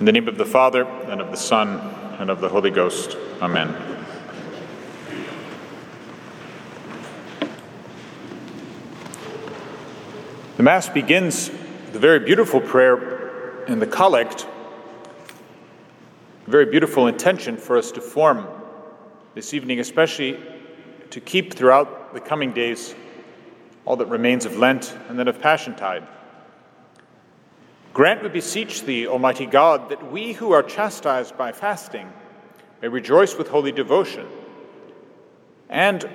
In the name of the Father, and of the Son, and of the Holy Ghost. Amen. The Mass begins with a very beautiful prayer in the Collect, a very beautiful intention for us to form this evening, especially to keep throughout the coming days all that remains of Lent and then of Passiontide. Grant, we beseech thee, Almighty God, that we who are chastised by fasting may rejoice with holy devotion, and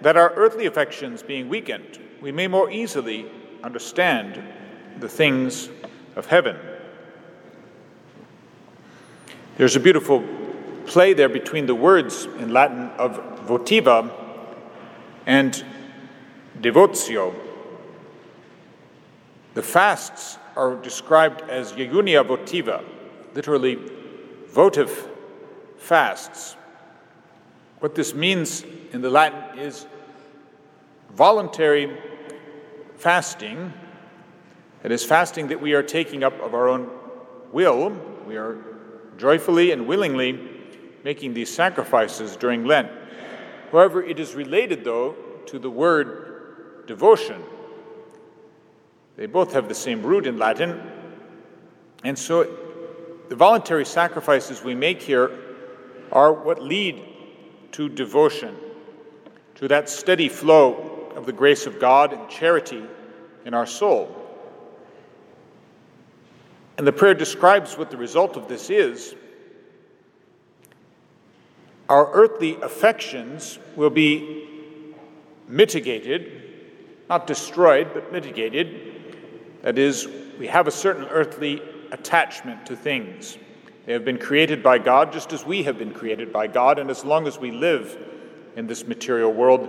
that our earthly affections being weakened, we may more easily understand the things of heaven. There's a beautiful play there between the words in Latin of votiva and devotio. The fasts are described as jejunia votiva, literally votive fasts. What this means in the Latin is voluntary fasting. It is fasting that we are taking up of our own will. We are joyfully and willingly making these sacrifices during Lent. However, it is related, though, to the word devotion, they both have the same root in Latin. And so the voluntary sacrifices we make here are what lead to devotion, to that steady flow of the grace of God and charity in our soul. And the prayer describes what the result of this is. Our earthly affections will be mitigated, not destroyed, but mitigated that is, we have a certain earthly attachment to things. They have been created by God just as we have been created by God, and as long as we live in this material world,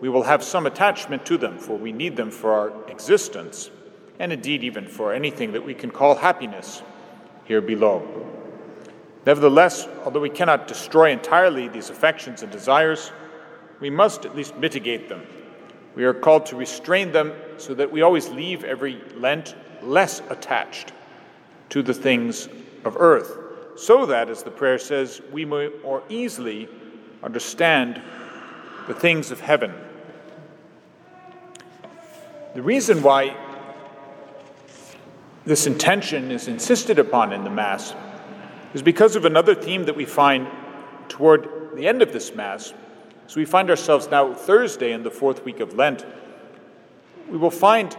we will have some attachment to them, for we need them for our existence, and indeed even for anything that we can call happiness here below. Nevertheless, although we cannot destroy entirely these affections and desires, we must at least mitigate them we are called to restrain them so that we always leave every Lent less attached to the things of earth, so that, as the prayer says, we may more easily understand the things of heaven. The reason why this intention is insisted upon in the Mass is because of another theme that we find toward the end of this Mass so we find ourselves now Thursday in the fourth week of Lent. We will find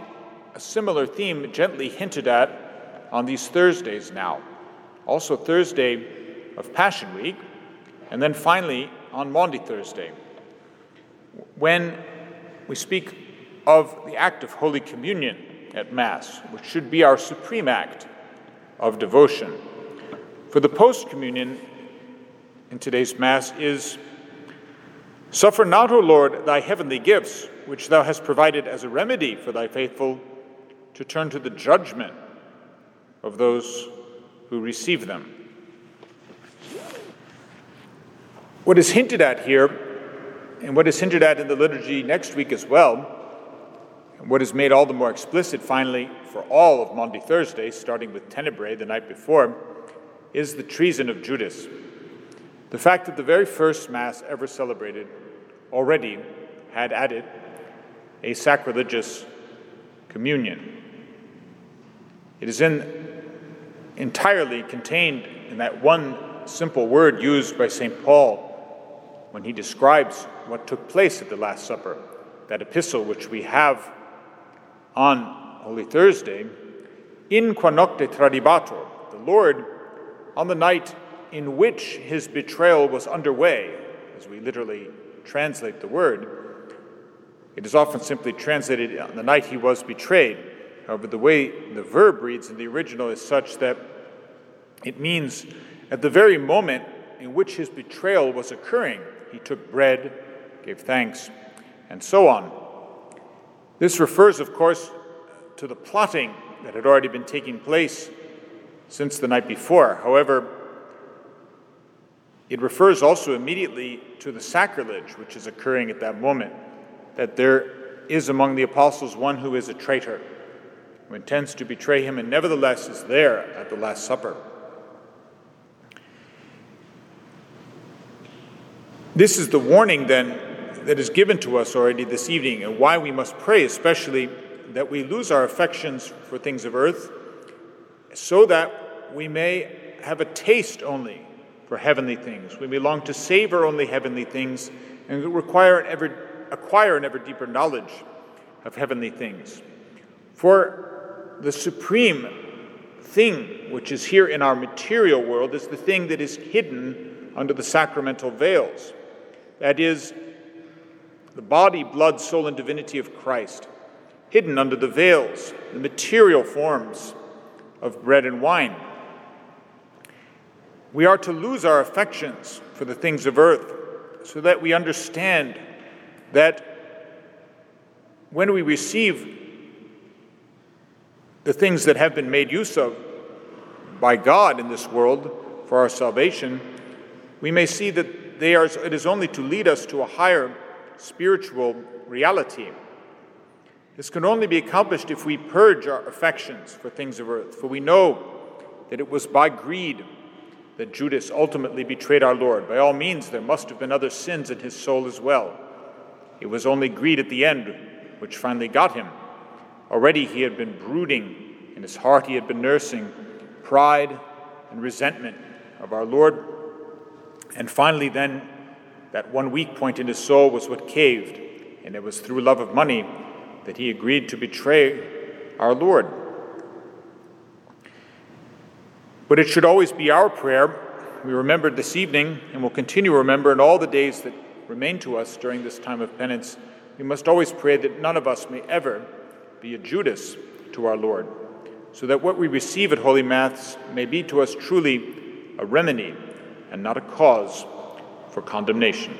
a similar theme gently hinted at on these Thursdays now. Also, Thursday of Passion Week, and then finally on Maundy Thursday, when we speak of the act of Holy Communion at Mass, which should be our supreme act of devotion. For the post communion in today's Mass is Suffer not, O Lord, thy heavenly gifts, which thou hast provided as a remedy for thy faithful, to turn to the judgment of those who receive them. What is hinted at here, and what is hinted at in the liturgy next week as well, and what is made all the more explicit finally for all of Maundy Thursday, starting with Tenebrae the night before, is the treason of Judas. The fact that the very first Mass ever celebrated already had added a sacrilegious communion. It is in, entirely contained in that one simple word used by St. Paul when he describes what took place at the Last Supper, that epistle which we have on Holy Thursday, in qua nocte tradebatur, the Lord, on the night in which his betrayal was underway, as we literally translate the word, it is often simply translated on the night he was betrayed. However, the way the verb reads in the original is such that it means at the very moment in which his betrayal was occurring, he took bread, gave thanks, and so on. This refers, of course, to the plotting that had already been taking place since the night before. However, it refers also immediately to the sacrilege which is occurring at that moment, that there is among the apostles one who is a traitor, who intends to betray him and nevertheless is there at the Last Supper. This is the warning then that is given to us already this evening, and why we must pray, especially that we lose our affections for things of earth, so that we may have a taste only for heavenly things. We may long to savor only heavenly things and require an ever, acquire an ever deeper knowledge of heavenly things. For the supreme thing which is here in our material world is the thing that is hidden under the sacramental veils. That is, the body, blood, soul, and divinity of Christ, hidden under the veils, the material forms of bread and wine. We are to lose our affections for the things of earth so that we understand that when we receive the things that have been made use of by God in this world for our salvation, we may see that they are, it is only to lead us to a higher spiritual reality. This can only be accomplished if we purge our affections for things of earth, for we know that it was by greed that Judas ultimately betrayed our Lord. By all means, there must have been other sins in his soul as well. It was only greed at the end which finally got him. Already he had been brooding, in his heart he had been nursing pride and resentment of our Lord. And finally, then, that one weak point in his soul was what caved, and it was through love of money that he agreed to betray our Lord. But it should always be our prayer. We remembered this evening and will continue to remember in all the days that remain to us during this time of penance. We must always pray that none of us may ever be a Judas to our Lord, so that what we receive at Holy Mass may be to us truly a remedy and not a cause for condemnation.